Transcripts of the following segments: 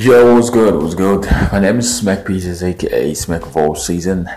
Yo, what's good? What's good? My name is Smack Peters, aka Smack of All Season,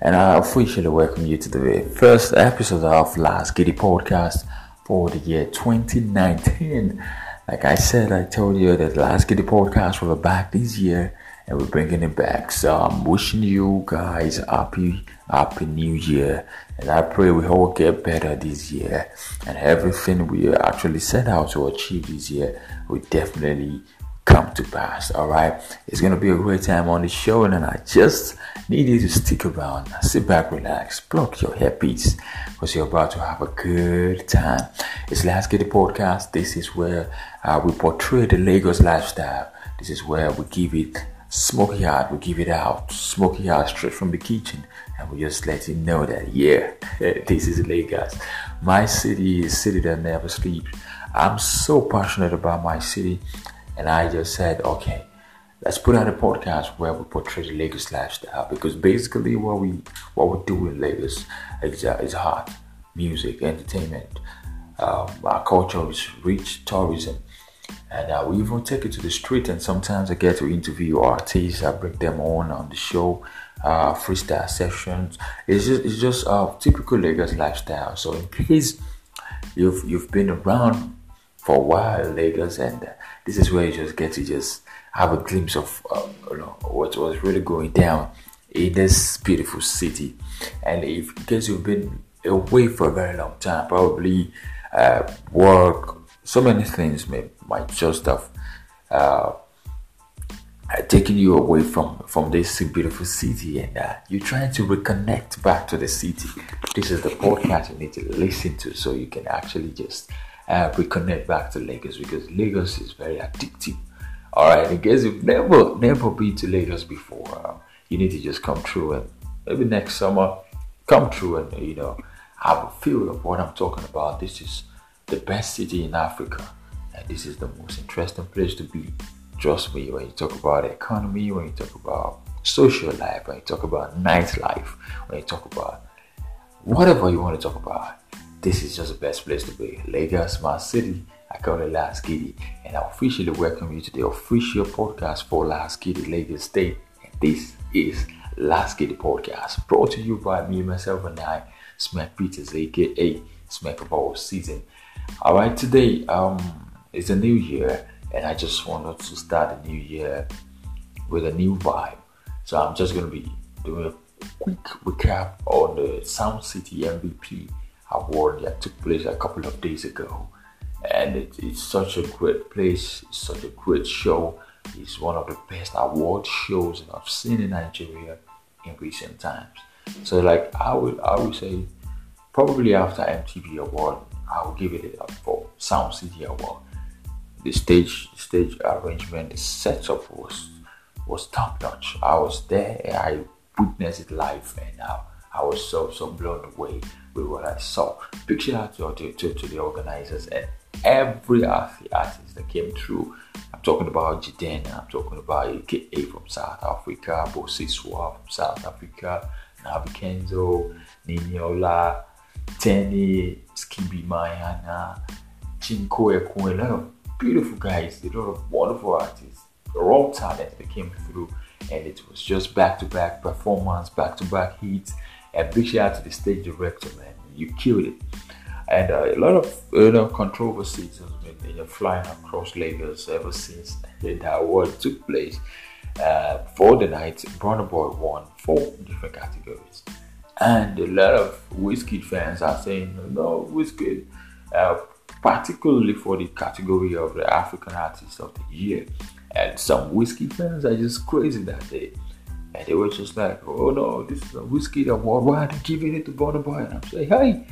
and I officially welcome you to the first episode of Last Giddy Podcast for the year 2019. Like I said, I told you that Last Giddy Podcast will be back this year, and we're bringing it back. So I'm wishing you guys happy, happy New Year, and I pray we all get better this year, and everything we actually set out to achieve this year, we definitely come to pass. All right, it's gonna be a great time on the show, and I just need you to stick around, sit back, relax, block your headpiece, because you're about to have a good time. It's Let's Get the Podcast. This is where uh, we portray the Lagos lifestyle. This is where we give it smoky hot, we give it out smoky hot straight from the kitchen, and we just let you know that yeah, this is Lagos. My city is city that never sleeps. I'm so passionate about my city and I just said, okay, let's put out a podcast where we portray the Lagos lifestyle because basically what we what we do in Lagos is, uh, is art, music, entertainment. Um, our culture is rich tourism, and uh, we even take it to the street. And sometimes I get to interview artists. I bring them on on the show, uh, freestyle sessions. It's just it's just a typical Lagos lifestyle. So in case you've you've been around for a while Lagos, and uh, this is where you just get to just have a glimpse of uh, you know what was really going down in this beautiful city. And if because you've been away for a very long time, probably uh, work, so many things may might just have uh, taken you away from from this beautiful city, and uh, you're trying to reconnect back to the city. This is the podcast you need to listen to, so you can actually just uh, reconnect back to Lagos because Lagos is very addictive. All right, in case you've never never been to Lagos before, uh, you need to just come through and maybe next summer come through and you know have a feel of what I'm talking about. This is the best city in Africa, and this is the most interesting place to be. Trust me, when you talk about the economy, when you talk about social life, when you talk about nightlife, when you talk about whatever you want to talk about, this is just the best place to be. Lagos, my city. I call it Last Giddy, and I officially welcome you to the official podcast for Last Giddy Lagos State. And this is Last Giddy Podcast, brought to you by me, myself, and I, Smack Peters, aka Smack of All Season. All right, today um it's a new year, and I just wanted to start a new year with a new vibe. So I'm just gonna be doing a quick recap on the Sound City MVP award that took place a couple of days ago. And it, it's such a great place, it's such a great show. It's one of the best award shows that I've seen in Nigeria in recent times. So like I would I would say probably after MTV award, I will give it up for Sound City Award. The stage stage arrangement, the setup was was top notch. I was there, I witnessed it live and now I was so so blown away with what I saw. Big shout out to, to, to the organizers and every artist that came through. I'm talking about Jiden, I'm talking about AKA from South Africa, Busiswa from South Africa, Navy Kenzo, Niniola, Teni, Skiibii Mayana, Chinko Ekun, a lot of beautiful guys, a lot of wonderful artists, raw talent that came through. And it was just back to back performance, back to back hits and big shout out to the stage director, man. You killed it. And uh, a lot of you know controversies has been you know, flying across Lagos ever since that award took place. Uh, for the night, Burna Boy won four different categories, and a lot of Wizkid fans are saying no Wizkid, uh, particularly for the category of the African Artist of the Year. And some Wizkid fans are just crazy that day. And they were just like, oh no, this is a Wizkid award. Why are giving it to Burna Boy? And I'm saying, hey,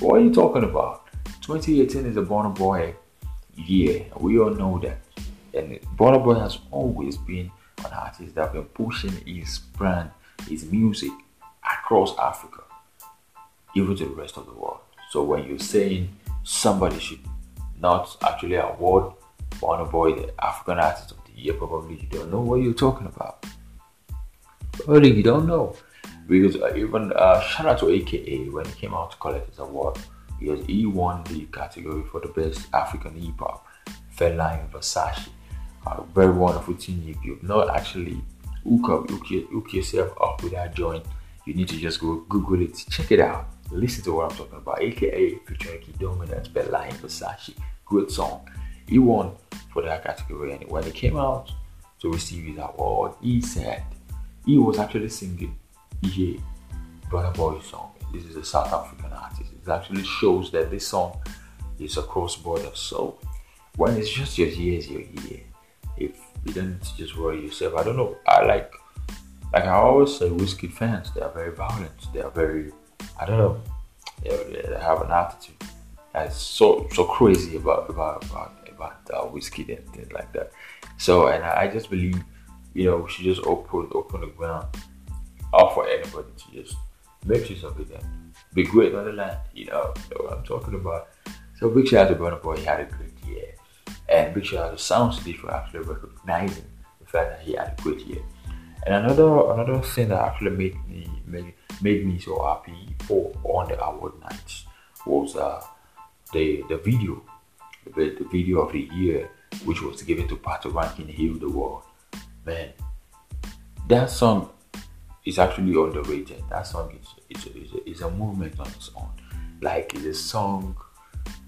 what are you talking about? 2018 is a Burna Boy year. We all know that. And Burna Boy has always been an artist that has been pushing his brand, his music across Africa, even to the rest of the world. So when you're saying somebody should not actually award Burna Boy the African Artist of the Year, probably you don't know what you're talking about. Probably you don't know. Because uh, even uh, shout out to AKA when he came out to collect his award because he won the category for the best African hip hop, Fela and Versace. a very wonderful thing. If you've not actually hook up, hook, hook yourself up with that joint, you need to just go Google it, check it out, listen to what I'm talking about. AKA featuring Dominance by Lion Versace. Good song. He won for that category, and when he came out to receive his award, he said he was actually singing EJ Burna Boy song. This is a South African artist. It actually shows that this song is across borders. So when it's just your ears, your ear. If you don't just worry yourself, I don't know. I like, like I always say, Wizkid fans. They are very violent. They are very, I don't know. They, they have an attitude that's so so crazy about about about about uh, Wizkid and things like that. So, and I, I just believe, you know, should just open open the ground up for anybody to just make use of it and be great on the land. You know, you know what I'm talking about. So big shout out to Burna Boy. He had a great year. And big shout out to Soundcity for actually recognizing the fact that he had a great year. And another another thing that actually made me made, made me so happy for on the award nights was uh, the the video, the, the video of the year, which was given to Patoranking Heal the World. Man, that song is actually underrated. That song is a movement on its own. Like it's a song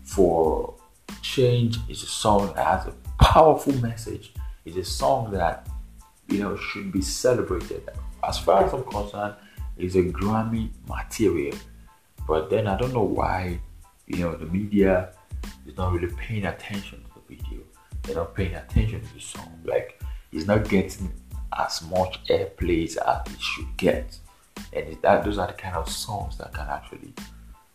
for change. It's a song that has a powerful message. It's a song that you know should be celebrated. As far as I'm concerned, it's a Grammy material. But then I don't know why you know the media is not really paying attention to the video. They're not paying attention to the song. Like it's not getting as much airplay as it should get. And that those are the kind of songs that can actually,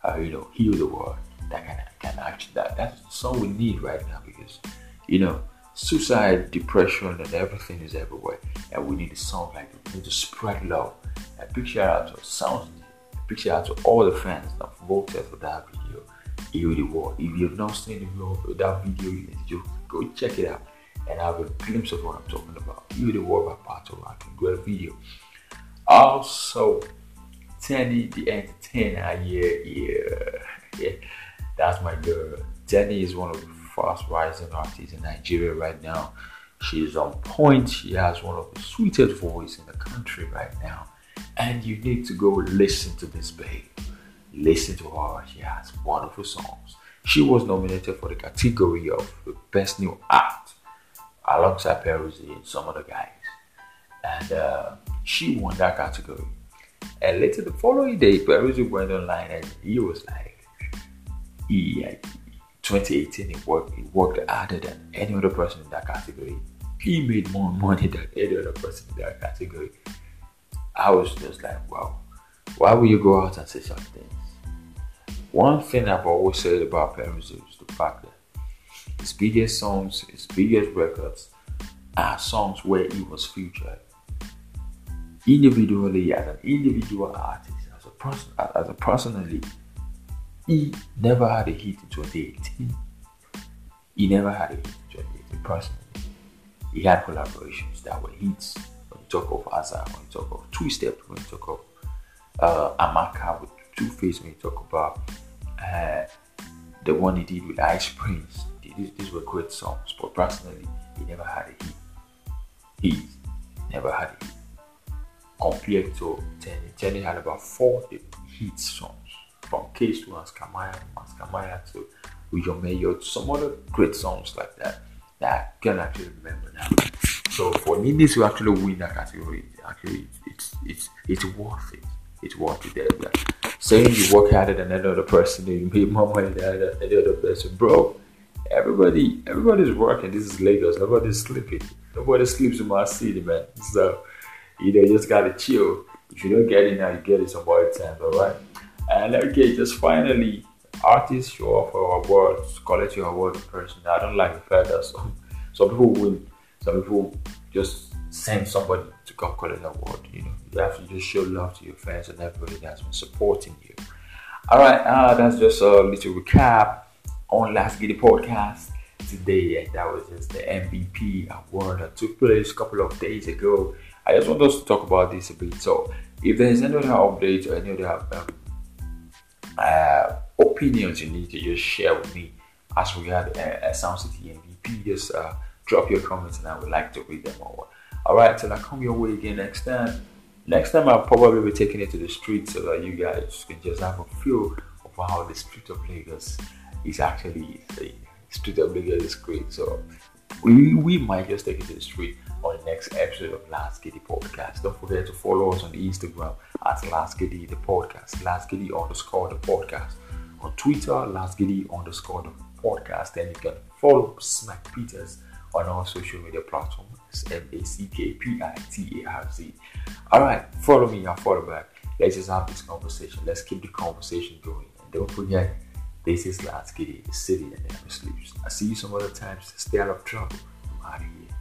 uh, you know, heal the world. That can can actually that that's the song we need right now because, you know, suicide, depression, and everything is everywhere, and we need a song like that. We need to spread love. And big shout out to Sounds. Big shout out to all the fans that voted for that video. Heal the world. If you've not seen the that video, you need to go check it out and have a glimpse of what I'm talking about. You the world by Patoranking great video. Also, Teni the entertainer, yeah, yeah, yeah. That's my girl. Teni is one of the fast rising artists in Nigeria right now. She is on point. She has one of the sweetest voice in the country right now. And you need to go listen to this babe. Listen to her. She has wonderful songs. She was nominated for the category of the best new act alongside Peruzzi and some other guys. And uh, she won that category. And later the following day, Peruzzi went online and he was like, he, 2018, he worked, he worked harder than any other person in that category. He made more money than any other person in that category. I was just like, wow, why would you go out and say such things? One thing I've always said about Peruzzi is the fact that his biggest songs, his biggest records are songs where he was featured individually as an individual artist, as a person, as a personally. He never had a hit in 2018. He never had a hit in 2018 personally. He had collaborations that were hits. When you talk of Azar, when you talk of Two Steps, when you talk of uh, Amaka with Two Face, when you talk about uh, the one he did with Ice Prince, these, these were great songs, but personally, he never had a hit. He never had a hit. Compared to Teni, Teni had about four hit songs from Case to Askamaya, Askamaya to to some other great songs like that that I can actually remember now. So for Nini to actually win that category, actually it's it's it's worth it. It's worth it. Saying you work harder than another person, you make more money than any other person, bro everybody everybody's working. This is Lagos. Nobody's sleeping. Nobody sleeps in my city, man. So you know, you just gotta chill. If you don't get it now, you get it some other time, alright? And okay, just finally, artists show off our awards, collect your award person. I don't like the fact that some, some people win, some people just send somebody to come collect an award. You know, you have to just show love to your fans and everybody that's been supporting you. All right, uh, that's just a little recap on Last Giddy podcast today, and that was just the MVP award that took place a couple of days ago. I just want us to talk about this a bit. So, if there's any other updates or any other um, uh, opinions you need to just share with me as we regard uh, Sound City MVP, just uh, drop your comments and I would like to read them all. Alright, till I come your way again next time. Next time I'll probably be taking it to the street so that you guys can just have a feel of how the street of Lagos is actually the street is great. So we, we might just take it to the street on the next episode of Last Giddy Podcast. Don't forget to follow us on Instagram at Last Giddy the podcast, Last Giddy underscore the podcast. On Twitter, Last Giddy underscore the podcast. And you can follow Smack Peters on all social media platforms. M A C K P I T A R Z. All right, follow me, I'll follow back. Let's just have this conversation. Let's keep the conversation going. And don't forget, this is the city that never sleeps. I see you some other times. Stay out of trouble. I'm out of here.